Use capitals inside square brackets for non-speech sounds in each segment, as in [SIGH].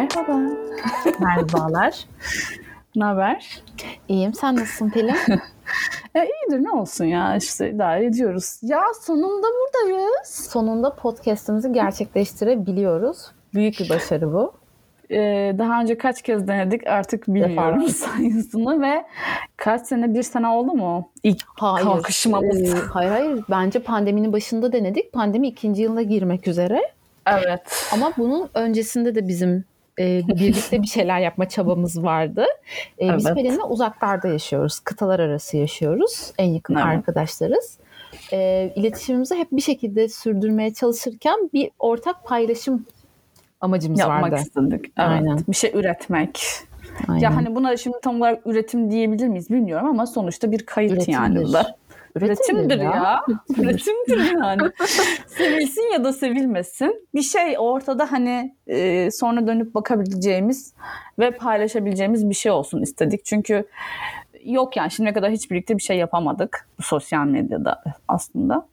Merhaba. Merhabalar. Ne haber? İyiyim. Sen nasılsın Pelin? [LAUGHS] e, iyidir ne olsun ya işte idare ediyoruz. Ya sonunda buradayız. Sonunda podcast'imizi gerçekleştirebiliyoruz. Büyük bir başarı bu. Ee, daha önce kaç kez denedik artık bilmiyorum sayısını ve kaç sene bir sene oldu mu ilk hayır, kalkışmamız? E, hayır hayır bence pandeminin başında denedik. Pandemi ikinci yılına girmek üzere. Evet. Ama bunun öncesinde de bizim e, birlikte bir şeyler yapma çabamız vardı. E, evet. Biz Pelin'le uzaklarda yaşıyoruz. Kıtalar arası yaşıyoruz. En yakın evet. arkadaşlarız. E, iletişimimizi hep bir şekilde sürdürmeye çalışırken bir ortak paylaşım amacımız Yapmak vardı. Yapmak istedik. Evet. Aynen. Bir şey üretmek. Aynen. Ya hani buna şimdi tam olarak üretim diyebilir miyiz bilmiyorum ama sonuçta bir kayıt Üretimdir. yani bu da. Üretimdir ya. ya. [LAUGHS] Üretimdir yani. [LAUGHS] Sevilsin ya da sevilmesin. Bir şey ortada hani e, sonra dönüp bakabileceğimiz ve paylaşabileceğimiz bir şey olsun istedik. Çünkü yok yani şimdiye kadar hiç birlikte bir şey yapamadık bu sosyal medyada aslında.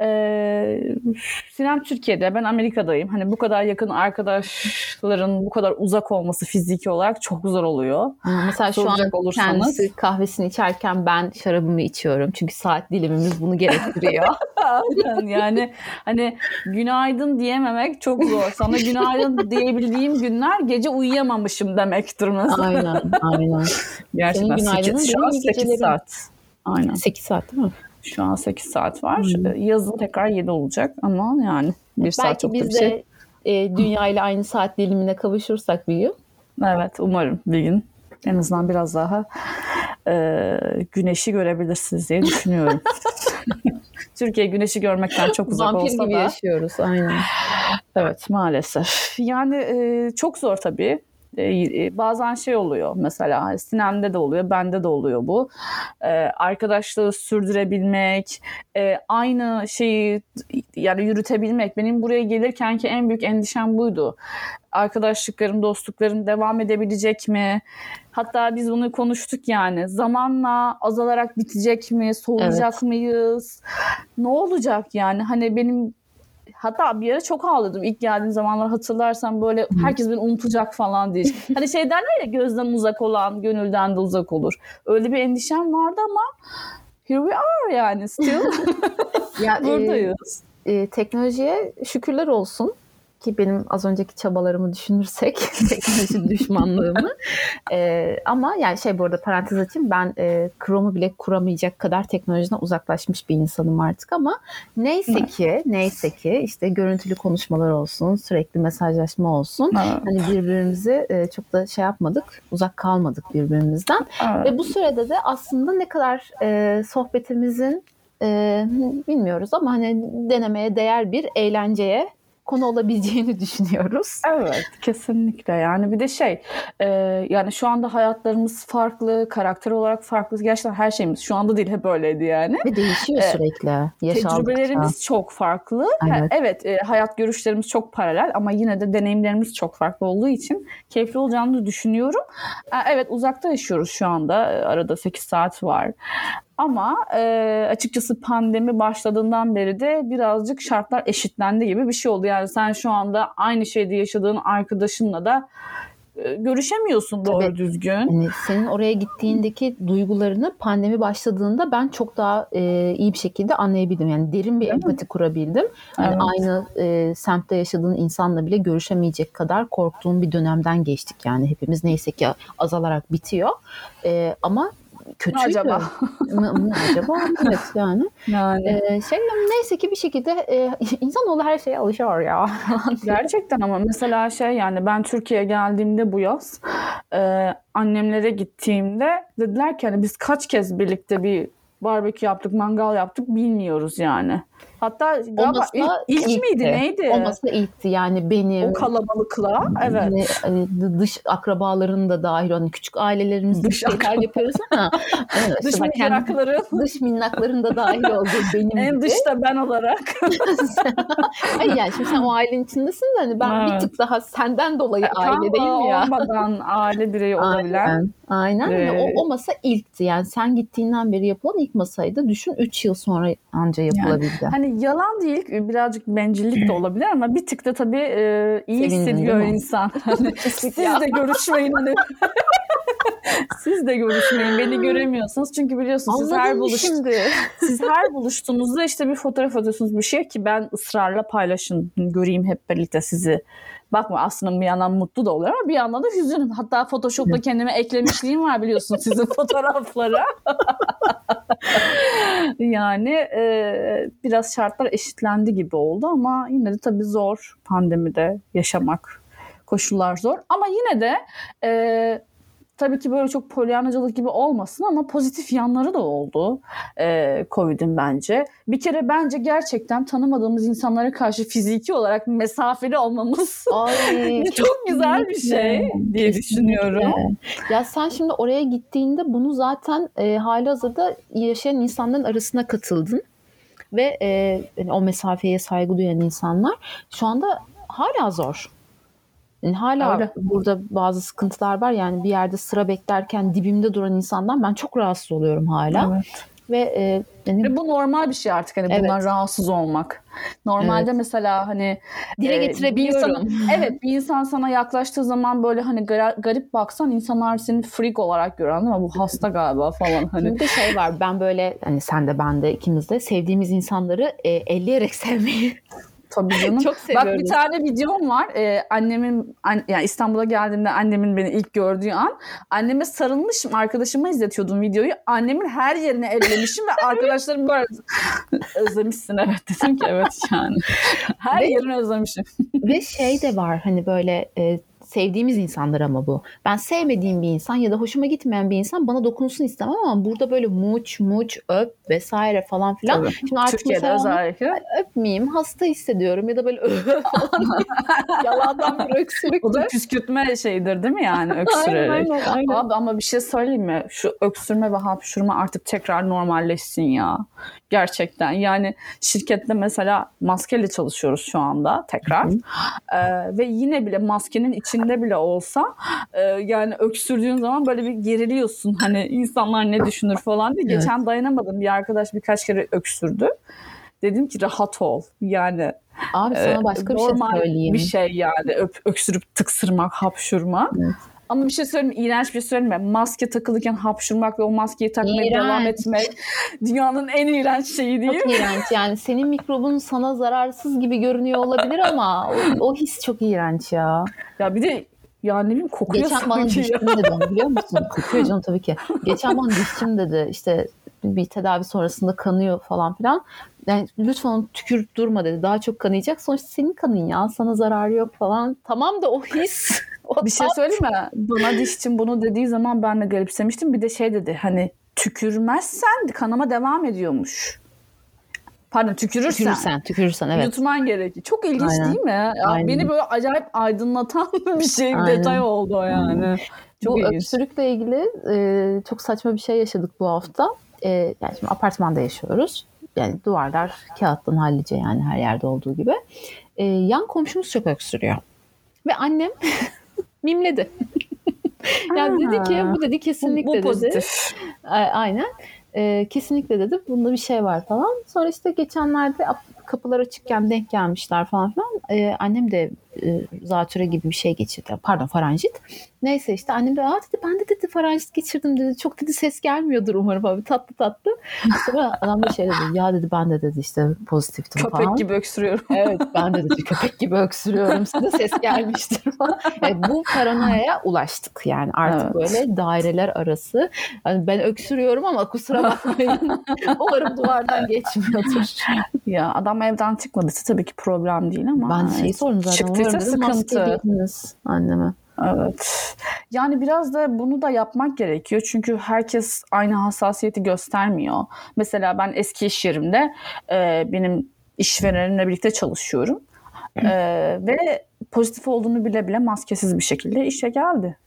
Ee, Sinem Türkiye'de, ben Amerika'dayım. Hani bu kadar yakın arkadaşların bu kadar uzak olması fiziki olarak çok zor oluyor. Mesela şu an olursanız. kendisi kahvesini içerken ben şarabımı içiyorum. Çünkü saat dilimimiz bunu gerektiriyor. [LAUGHS] Yani hani günaydın diyememek çok zor. Sana günaydın diyebildiğim günler gece uyuyamamışım demektir mesela. Aynen, aynen. Gerçekten Senin günaydının şu an 8 saat. Aynen. 8 saat değil mi? Şu an 8 saat var. Hmm. Yazın tekrar 7 olacak ama yani bir Belki saat çok biz bir şey. e, dünya ile aynı saat dilimine kavuşursak bir gün. Evet umarım bir gün. En azından biraz daha e, güneşi görebilirsiniz diye düşünüyorum. [LAUGHS] Türkiye güneşi görmekten çok uzak Vampir olsa da. gibi yaşıyoruz aynen. Evet maalesef. Yani e, çok zor tabii. E, e, bazen şey oluyor mesela Sinem'de de oluyor, bende de oluyor bu. E, arkadaşlığı sürdürebilmek, e, aynı şeyi yani yürütebilmek. Benim buraya gelirken ki en büyük endişem buydu. Arkadaşlıklarım, dostluklarım devam edebilecek mi? Hatta biz bunu konuştuk yani. Zamanla azalarak bitecek mi? Soğuyacak evet. mıyız? Ne olacak yani? Hani benim Hatta bir yere çok ağladım ilk geldiğim zamanlar hatırlarsam böyle herkes beni unutacak falan diye. [LAUGHS] hani şey derler ya gözden uzak olan gönülden de uzak olur. Öyle bir endişem vardı ama here we are yani still [LAUGHS] ya, [LAUGHS] buradayız. E, e, teknolojiye şükürler olsun ki benim az önceki çabalarımı düşünürsek [LAUGHS] teknoloji düşmanlığımı [LAUGHS] e, ama yani şey bu arada parantez açayım ben e, Chrome'u bile kuramayacak kadar teknolojiden uzaklaşmış bir insanım artık ama neyse ki neyse ki işte görüntülü konuşmalar olsun sürekli mesajlaşma olsun evet. hani birbirimizi e, çok da şey yapmadık uzak kalmadık birbirimizden evet. ve bu sürede de aslında ne kadar e, sohbetimizin e, bilmiyoruz ama hani denemeye değer bir eğlenceye konu olabileceğini [LAUGHS] düşünüyoruz. Evet kesinlikle yani bir de şey e, yani şu anda hayatlarımız farklı karakter olarak farklı gerçekten her şeyimiz şu anda değil hep öyleydi yani. Ve değişiyor e, sürekli Tecrübelerimiz çok farklı. Evet, evet e, hayat görüşlerimiz çok paralel ama yine de deneyimlerimiz çok farklı olduğu için keyifli olacağını düşünüyorum. E, evet uzakta yaşıyoruz şu anda arada 8 saat var. Ama e, açıkçası pandemi başladığından beri de birazcık şartlar eşitlendi gibi bir şey oldu. Yani sen şu anda aynı şeyde yaşadığın arkadaşınla da e, görüşemiyorsun doğru Tabii, düzgün. Yani senin oraya gittiğindeki duygularını pandemi başladığında ben çok daha e, iyi bir şekilde anlayabildim. Yani derin bir Değil empati mi? kurabildim. Yani evet. aynı e, semtte yaşadığın insanla bile görüşemeyecek kadar korktuğum bir dönemden geçtik. Yani hepimiz neyse ki azalarak bitiyor. E, ama kötü acaba? mı, acaba? evet yani. [LAUGHS] yani. Ee, şey neyse ki bir şekilde e, insanoğlu her şeye alışıyor ya. [LAUGHS] Gerçekten ama mesela şey yani ben Türkiye'ye geldiğimde bu yaz e, annemlere gittiğimde dediler ki hani biz kaç kez birlikte bir barbekü yaptık, mangal yaptık bilmiyoruz yani. Hatta galiba ilk, ilk ilkti. miydi neydi? Olması ilkti yani benim. O kalabalıkla evet. Yani, dış akrabaların da dahil olan küçük ailelerimiz dış şeyler yapıyoruz ama [LAUGHS] evet, dış minnakların. Dış minnakların da dahil olduğu [LAUGHS] benim En gibi. dışta ben olarak. [LAUGHS] Hayır yani şimdi sen o ailenin içindesin de hani ben evet. bir tık daha senden dolayı e, aile değil mi ya? Olmadan aile bireyi olabilen. Aynen. Aynen. Ee, o, o masa ilkti yani sen gittiğinden beri yapılan ilk masaydı. Düşün 3 yıl sonra anca yapılabildi. Yani Hani yalan değil, birazcık bencillik de olabilir ama bir tık da tabii e, iyi Sevindin, hissediyor insan. [LAUGHS] Hani siz de görüşmeyin hani. [LAUGHS] siz de görüşmeyin. Beni göremiyorsunuz. Çünkü biliyorsunuz siz her Anladın buluş şimdi? [LAUGHS] siz her buluştuğunuzda işte bir fotoğraf atıyorsunuz bir şey ki ben ısrarla paylaşın göreyim hep birlikte sizi. Bakma aslında bir yandan mutlu da oluyor ama bir yandan da hüzünüm. Hatta Photoshop'ta kendime eklemişliğim var biliyorsun sizin fotoğraflara. [LAUGHS] yani e, biraz şartlar eşitlendi gibi oldu ama yine de tabii zor pandemide yaşamak. Koşullar zor ama yine de e, tabii ki böyle çok polyanacılık gibi olmasın ama pozitif yanları da oldu e, Covid'in bence. Bir kere bence gerçekten tanımadığımız insanlara karşı fiziki olarak mesafeli olmamız [LAUGHS] Ay, [LAUGHS] çok güzel bir şey diye düşünüyorum. Ya sen şimdi oraya gittiğinde bunu zaten e, hali hazırda yaşayan insanların arasına katıldın. Ve e, yani o mesafeye saygı duyan insanlar şu anda hala zor. Yani hala Öyle. burada bazı sıkıntılar var. Yani bir yerde sıra beklerken dibimde duran insandan ben çok rahatsız oluyorum hala. Evet. Ve e, yani Ve bu normal bir şey artık hani Evet. bundan rahatsız olmak. Normalde mesela hani dile e, bir getirebiliyorum. insana- [LAUGHS] evet bir insan sana yaklaştığı zaman böyle hani garip baksan insanlar seni freak olarak görüyor anladın mı? Bu hasta galiba falan hani. Şimdi bir şey var. Ben böyle hani sen de ben de ikimiz de sevdiğimiz insanları e, elleyerek [LAUGHS] sevmeyi Tabii canım. çok Bak seviyoruz. bir tane videom var. Ee, annemin an, yani İstanbul'a geldiğimde annemin beni ilk gördüğü an anneme sarılmışım. Arkadaşıma izletiyordum videoyu. Annemin her yerini ellemişim ve arkadaşlarım böyle özlemişsin evet dedim ki evet yani. Her Ve- yerini özlemişim. Ve şey de var hani böyle e, sevdiğimiz insanlar ama bu. Ben sevmediğim bir insan ya da hoşuma gitmeyen bir insan bana dokunsun istemem ama burada böyle muç muç öp vesaire falan filan. Tabii. Şimdi artık Türkiye'de özellikle. öpmeyeyim hasta hissediyorum ya da böyle [LAUGHS] [LAUGHS] yalandan bir öksürük. O da püskürtme şeyidir değil mi yani [LAUGHS] öksürerek? Aynen, aynen, aynen. Abi ama bir şey söyleyeyim mi? Şu öksürme ve hapşurma artık tekrar normalleşsin ya. Gerçekten. Yani şirkette mesela maskeyle çalışıyoruz şu anda tekrar. Ee, ve yine bile maskenin içinde bile olsa e, yani öksürdüğün zaman böyle bir geriliyorsun. Hani insanlar ne düşünür falan diye. Evet. Geçen dayanamadım. Bir arkadaş birkaç kere öksürdü. Dedim ki rahat ol. Yani Abi sana ee, başka bir şey normal söyleyeyim. bir şey yani öp, öksürüp tıksırmak, hapşurmak. Evet. Ama bir şey söyleyeyim mi? İğrenç bir şey söyleyeyim mi? Maske takılırken hapşurmak ve o maskeyi takmaya İğrenç. devam etmek dünyanın en iğrenç şeyi değil Çok iğrenç yani senin mikrobun sana zararsız gibi görünüyor olabilir ama o, o his çok iğrenç ya. Ya bir de yani ne bileyim kokuyor Geçen bana ya. dişçim dedi onu biliyor musun? Kokuyor canım tabii ki. Geçen bana dişçim dedi işte bir tedavi sonrasında kanıyor falan filan. Yani lütfen onu tükürüp durma dedi. Daha çok kanayacak. Sonuçta senin kanın ya. Sana zararı yok falan. Tamam da o his. Bir şey söyleyeyim mi? Bana dişçim bunu dediği zaman ben de garipsemiştim. Bir de şey dedi hani tükürmezsen kanama devam ediyormuş. Pardon tükürürsen. Tükürürsen, tükürürsen evet. Yutman gerekiyor. Çok ilginç Aynen. değil mi? Ya Aynen. Beni böyle acayip aydınlatan [LAUGHS] bir şey, Aynen. detay oldu o yani. Çok bu ilginç. öksürükle ilgili e, çok saçma bir şey yaşadık bu hafta. E, yani şimdi apartmanda yaşıyoruz. Yani duvarlar kağıttan hallice yani her yerde olduğu gibi. E, yan komşumuz çok öksürüyor. Ve annem [LAUGHS] mimledi. [LAUGHS] yani dedi ki bu dedi bu, kesinlikle bu dedi. pozitif. A- Aynen. E, kesinlikle dedi. Bunda bir şey var falan. Sonra işte geçenlerde ap- kapılar açıkken denk gelmişler falan filan. E, annem de e, zatüre gibi bir şey geçirdi. Pardon faranjit. Neyse işte annem de Aa dedi ben de dedi faranjit geçirdim dedi. Çok dedi ses gelmiyordur umarım abi tatlı tatlı. Sonra adam da şey dedi ya dedi ben de dedi işte pozitiftim Köpek falan. gibi öksürüyorum. [LAUGHS] Evet ben de dedi köpek gibi öksürüyorum size ses gelmiştir falan. Yani bu paranoyaya ulaştık yani artık Evet. böyle daireler arası. Yani ben öksürüyorum ama kusura bakmayın. [LAUGHS] Umarım duvardan geçmiyordur. Ya adam evden çıkmadıysa tabii ki problem değil ama. Ben şeyi sordum zaten. Çıktıysa Dedim, maske sıkıntı. anneme. Evet. Yani biraz da bunu da yapmak gerekiyor. Çünkü herkes aynı hassasiyeti göstermiyor. Mesela ben eski iş yerimde e, benim işverenimle birlikte çalışıyorum. E, ve pozitif olduğunu bile bile maskesiz bir şekilde işe geldi.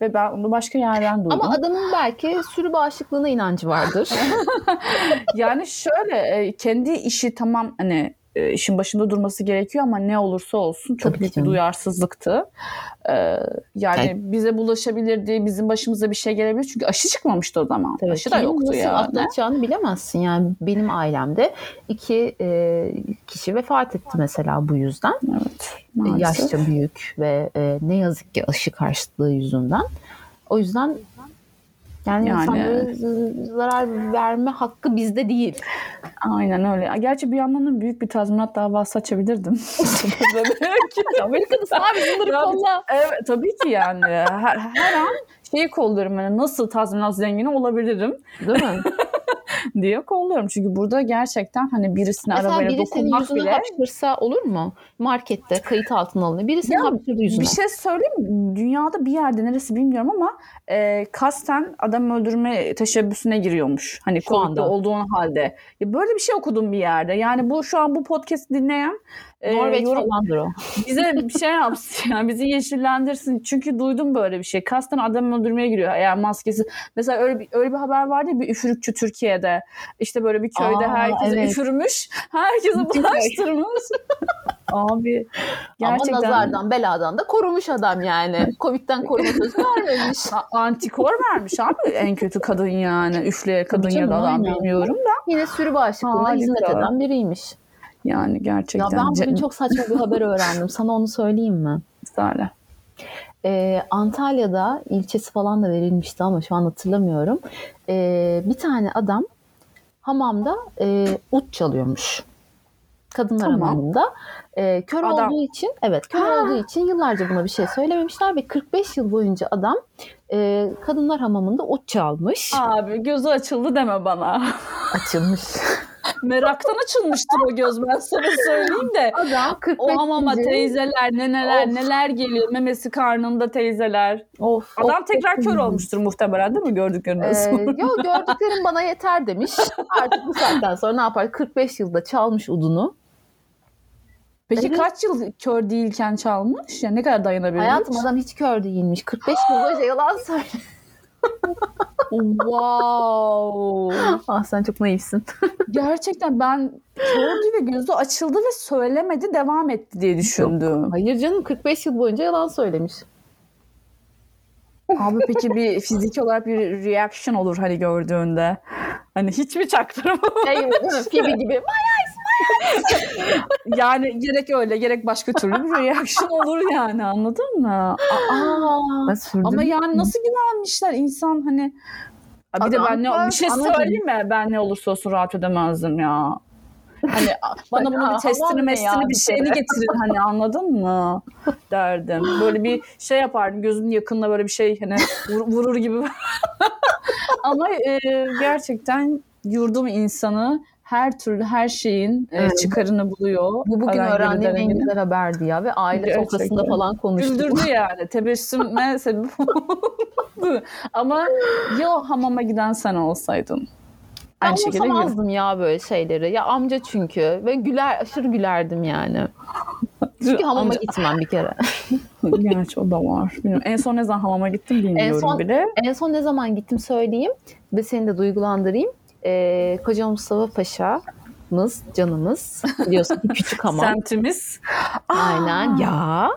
Ve ben onu başka yerden duydum. Ama adamın belki sürü bağışıklığına inancı vardır. [LAUGHS] yani şöyle e, kendi işi tamam hani e, e, işin başında durması gerekiyor ama ne olursa olsun çok Tabii büyük bir duyarsızlıktı. Ee, yani bize bulaşabilirdi, bizim başımıza bir şey gelebilir. Çünkü aşı çıkmamıştı o zaman. Tabii aşı da yoktu nasıl yani. atlatacağını bilemezsin. Yani benim ailemde iki e, kişi vefat etti mesela bu yüzden. Evet, maalesef. Yaşça büyük ve e, ne yazık ki aşı karşıtlığı yüzünden. O yüzden yani, Yani- insanlara zarar verme hakkı bizde değil. Aynen öyle. Gerçi bir yandan da büyük bir tazminat davası açabilirdim. [LAUGHS] [LAUGHS] Amerika'da abi bunları kolla. evet, tabii ki yani. Her, her an şeyi kolluyorum. Yani nasıl tazminat zengini olabilirim Değil mi? [LAUGHS] [LAUGHS] diye kolluyorum. Çünkü burada gerçekten hani birisine Mesela arabayla biri dokunmak yüzünü bile hapşırsa olur mu? Markette kayıt altına alınıyor. Biri senin Ya, hapşırdı yüzüne. Bir şey söyleyeyim mi? Dünyada bir yerde neresi bilmiyorum ama e, kasten adam öldürme teşebbüsüne giriyormuş. Hani Şu anda. olduğun halde. Ya böyle bir şey okudum bir yerde. Yani bu şu an bu podcast dinleyen e, Norveç yorum- falandır o. [LAUGHS] bize bir şey yapsın yani bizi yeşillendirsin. Çünkü duydum böyle bir şey. Kasten adam öldürmeye giriyor eğer maskesi. Mesela öyle bir, öyle bir haber vardı ya bir üfürükçü Türkiye'de. İşte böyle bir köyde Aa, herkese evet. üfürmüş. Herkese bulaştırmış. [LAUGHS] Abi gerçekten. Ama nazardan beladan da korumuş adam yani. Covid'den koruma sözü [LAUGHS] vermemiş. Antikor vermiş abi en kötü kadın yani. Üfleye kadın Tabii ya da adam aynen. bilmiyorum da. Yine sürü bağışıklığına hizmet eden biriymiş. Yani Ya gerçekten. ben bugün çok saçma bir haber öğrendim. Sana onu söyleyeyim mi? Söyle. Ee, Antalya'da ilçesi falan da verilmişti ama şu an hatırlamıyorum. Ee, bir tane adam hamamda e, ut çalıyormuş. Kadınlar Tamam. hamamında. Ee, kör Adam- olduğu için evet kör Ha. olduğu için yıllarca buna bir şey söylememişler ve 45 yıl boyunca adam e, kadınlar hamamında ut çalmış. Abi gözü açıldı deme bana. Açılmış. [LAUGHS] Meraktan açılmıştır o göz ben sana söyleyeyim de. Adam 45 O yıl- teyzeler neler Of. neler geliyor memesi karnında teyzeler. Of, Adam of, tekrar of. kör olmuştur muhtemelen değil mi gördüklerinden Ee, [LAUGHS] sonra? yok gördüklerim bana yeter demiş. Artık bu saatten sonra ne yapar? 45 yılda çalmış udunu. Peki Evet. kaç yıl kör değilken çalmış? Ya ne kadar dayanabilir? Hayatım adam hiç kör değilmiş. 45 yıl boyunca yalan söyle. Wow. ah sen çok naifsin. [LAUGHS] Gerçekten ben kördü ve gözü açıldı ve söylemedi devam etti diye düşündüm. Hayır canım 45 yıl boyunca yalan söylemiş. Abi peki bir fiziki olarak bir reaction olur hani gördüğünde. Hani hiç mi çaktırma? Şey gibi değil mi? Phoebe gibi. [LAUGHS] yani gerek öyle gerek başka türlü bir reaction olur yani anladın mı? Aa, ama yani nasıl güvenmişler insan hani bir de ben ne bir şey söyleyeyim mi? Ben ne olursa olsun rahat edemezdim ya. Hani bana bunun bir testini mestini bir şeyini getirin hani anladın mı? Derdim. Böyle bir şey yapardım gözümün yakınına böyle bir şey hani vur- vurur gibi. [LAUGHS] Ama e, gerçekten yurdum insanı her türlü her şeyin e, Evet. çıkarını buluyor. Bu bugün öğrendiğim en güzel haberdi ya. Ve aile Gerçekten. sofrasında falan konuştuk. Güldürdü [LAUGHS] yani. Tebessüme sebep oldu. Ama ya hamama giden sen olsaydın. Ben umursamazdım ya böyle şeyleri. Ya amca çünkü. Ve güler, aşırı gülerdim yani. Çünkü hamama Amca- gitmem bir kere. [LAUGHS] Gerçi o da var. Bilmiyorum. En son ne zaman hamama gittim bilmiyorum son- bile. En son ne zaman gittim söyleyeyim ve seni de duygulandırayım. Ee, Koca Mustafa Paşa'mız, canımız. Biliyorsun ki küçük hamam. [LAUGHS] Semtimiz. Aynen ya.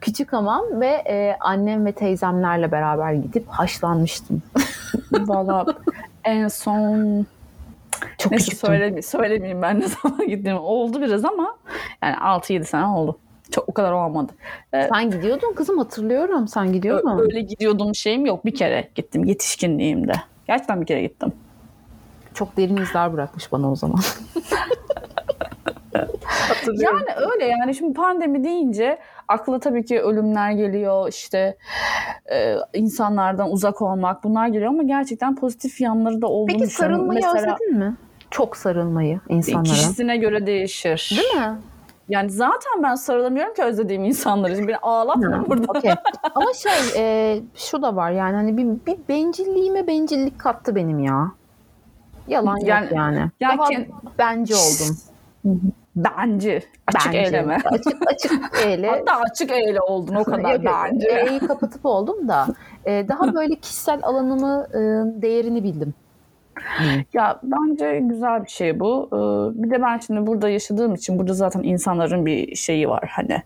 Küçük hamam ve e, annem ve teyzemlerle beraber gidip haşlanmıştım. [LAUGHS] Valla en son Çok neyse küçüktüm. söyleme, söylemeyeyim ben ne zaman [LAUGHS] gittim. Oldu biraz ama yani 6-7 sene oldu. Çok o kadar olmadı. Sen gidiyordun kızım hatırlıyorum. Sen gidiyor Ö- musun? öyle gidiyordum şeyim yok. Bir kere gittim yetişkinliğimde. Gerçekten bir kere gittim. Çok derin izler bırakmış bana o zaman. Yani öyle yani şimdi pandemi deyince akla tabii ki ölümler geliyor işte e, insanlardan uzak olmak bunlar geliyor ama gerçekten pozitif yanları da olduğunu Peki düşünüyorum. sarılmayı Mesela özledin mi? Çok sarılmayı insanlara. kişisine göre değişir. Değil mi? Yani zaten ben sarılamıyorum ki özlediğim insanları. Şimdi beni ağlatma burada. Okey. [LAUGHS] Ama şey e, şu da var yani hani bir, bir bencilliğime bencillik kattı benim ya. Yalan Yani- yok yani. yani Daha bence oldum. Bence. Açık Bence. eyleme. Açık açık [LAUGHS] eyle. Hatta açık eyle oldun o kadar Yok, yok. bence. E'yi kapatıp oldum da e, daha böyle kişisel alanımı e, değerini bildim. Ya bence güzel bir şey bu. Ee, bir de ben şimdi burada yaşadığım için burada zaten insanların bir şeyi var hani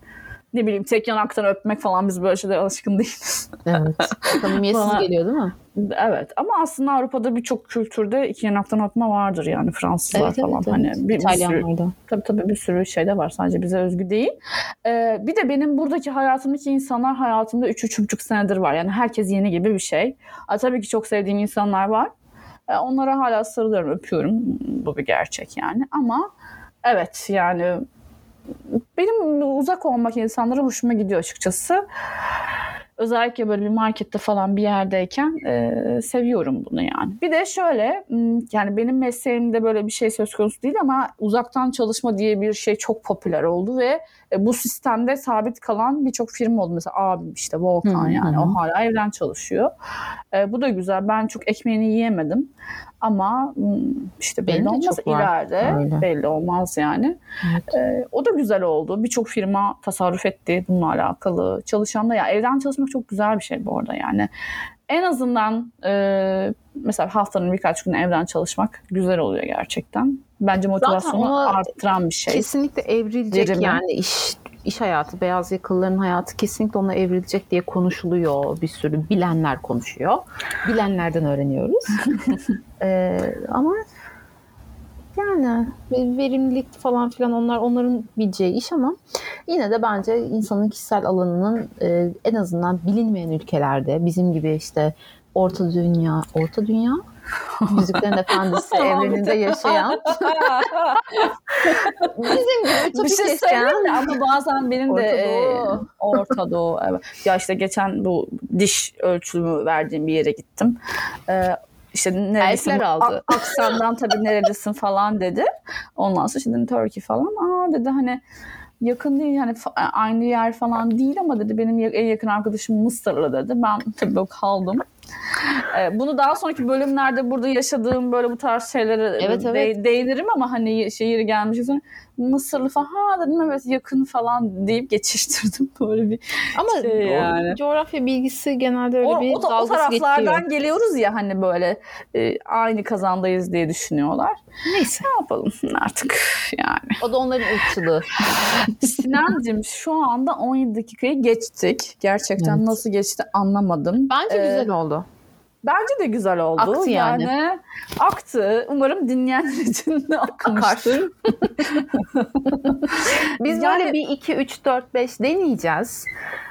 ne bileyim tek yanaktan öpmek falan biz böyle şeylere alışkın değiliz. Evet. [LAUGHS] Samimiyetsiz geliyor değil mi? evet ama aslında Avrupa'da birçok kültürde iki yanaktan öpme vardır yani Fransızlar falan hani bir, bir sürü. Tabii tabii bir sürü şey de var. Sadece bize özgü değil. Ee, bir de benim buradaki hayatımdaki insanlar hayatımda 3-3,5 senedir var. Yani herkes yeni gibi bir şey. Aa, tabii ki çok sevdiğim insanlar var. Ee, onlara hala sarılıyorum, öpüyorum. Bu bir gerçek yani. Ama evet yani benim uzak olmak insanlara hoşuma gidiyor açıkçası. Özellikle böyle bir markette falan bir yerdeyken e, seviyorum bunu yani. Bir de şöyle yani benim mesleğimde böyle bir şey söz konusu değil ama uzaktan çalışma diye bir şey çok popüler oldu ve e, bu sistemde sabit kalan birçok firma oldu. Mesela abim işte Volkan hı yani hı. o hala evden çalışıyor. E, bu da güzel. Ben çok ekmeğini yiyemedim. Ama işte belli Benim olmaz ileride öyle. belli olmaz yani. Evet. Ee, o da güzel oldu. Birçok firma tasarruf etti bununla alakalı. Çalışan da ya evden çalışmak çok güzel bir şey bu arada yani. En azından e, mesela haftanın birkaç gün evden çalışmak güzel oluyor gerçekten. Bence motivasyonu arttıran bir şey. Kesinlikle evrilecek Verimi. yani iş iş hayatı, beyaz yakalıların hayatı kesinlikle ona evrilecek diye konuşuluyor. Bir sürü bilenler konuşuyor. Bilenlerden öğreniyoruz. [LAUGHS] Ee, ama yani ve- verimlilik falan filan onlar onların bileceği iş ama yine de bence insanın kişisel alanının e, en azından bilinmeyen ülkelerde bizim gibi işte orta dünya, orta dünya [LAUGHS] Müziklerin Efendisi evreninde yaşayan [LAUGHS] bizim gibi bir şey yaşayan söyleyeyim de ama bazen benim de Orta e, Doğu. Orta Doğu, evet. Ya işte geçen bu diş ölçümü verdiğim bir yere gittim. Ee, işte nerelisin? Elfler aldı. Aksandan tabii nerelisin falan dedi. Ondan sonra dedim Turkey falan. Aa dedi hani yakın değil fa- aynı yer falan değil ama dedi benim en yakın arkadaşım Mısırlı dedi. Ben tabii kaldım. Ee, bunu daha sonraki bölümlerde burada yaşadığım böyle bu tarz şeylere Evet, de- evet. değinirim ama hani şehir gelmiş Mısırlı falan ha dedim evet yakın falan deyip geçiştirdim [LAUGHS] böyle bir Ama Şey yani. coğrafya bilgisi genelde öyle o, bir o, da- o taraflardan geçiyor. geliyoruz ya hani böyle e, aynı kazandayız diye düşünüyorlar. Neyse. Ne yapalım [LAUGHS] artık yani. O da onların ırkçılığı. [LAUGHS] Sinancığım şu anda 17 dakikayı geçtik. Gerçekten Evet. nasıl geçti anlamadım. Bence Ee, güzel oldu. Bence de güzel oldu. Aktı yani. aktı. Umarım dinleyenler [LAUGHS] için de akmıştır. [LAUGHS] Biz yani- böyle bir 2, 3, 4, 5 deneyeceğiz.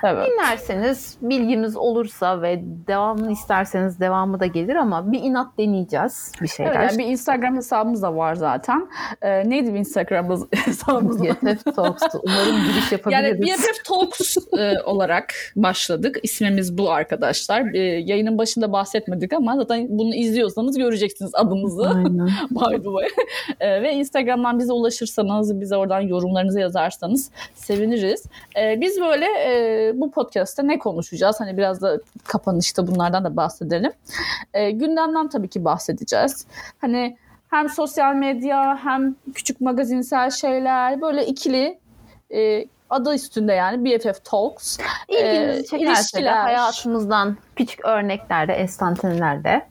Evet. Dinlerseniz bilginiz olursa ve devamını isterseniz devamı da gelir ama bir inat deneyeceğiz bir şeyler. Evet, yani bir Instagram hesabımız da var zaten. Ee, neydi bir Instagram hesabımız? [LAUGHS] BFF Talks'tu. Umarım giriş yapabiliriz. Yani BFF Talks e, olarak başladık. İsmimiz bu arkadaşlar. E, yayının başında bahsetmedik ama zaten bunu izliyorsanız göreceksiniz adımızı. [LAUGHS] By the way. E, ve Instagram'dan bize ulaşırsanız, bize oradan yorumlarınızı yazarsanız seviniriz. E, biz böyle e, bu podcast'te ne konuşacağız? Hani biraz da kapanışta bunlardan da bahsedelim. E, gündemden tabii ki bahsedeceğiz. Hani hem sosyal medya hem küçük magazinsel şeyler böyle ikili e, adı üstünde yani BFF Talks. İlginizi Ee, çekerse de hayatımızdan küçük örneklerde, estantelerde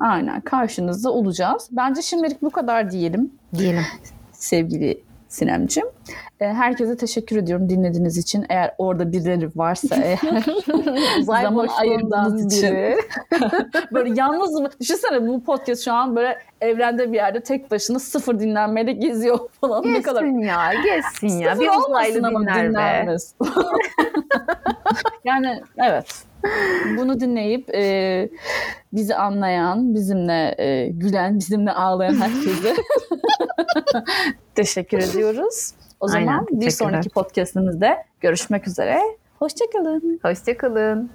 Aynen karşınızda olacağız. Bence şimdilik bu kadar diyelim diyelim. sevgili Sinemciğim. Ee, herkese teşekkür ediyorum dinlediğiniz için. Eğer orada birileri varsa [LAUGHS] [LAUGHS] eğer zaman ayırdığınız için. biri. [LAUGHS] böyle yalnız mı? Düşünsene bu podcast şu an böyle evrende bir yerde tek başına sıfır dinlenmeyle geziyor falan. ne kadar ya, geçsin ya. Sıfır Bir uzaylı ama dinler be. yani evet. Bunu dinleyip e, bizi anlayan, bizimle e, gülen, bizimle ağlayan herkese [LAUGHS] teşekkür ediyoruz. O Aynen, zaman bir sonraki podcastimizde görüşmek üzere. Hoşçakalın. Hoşçakalın.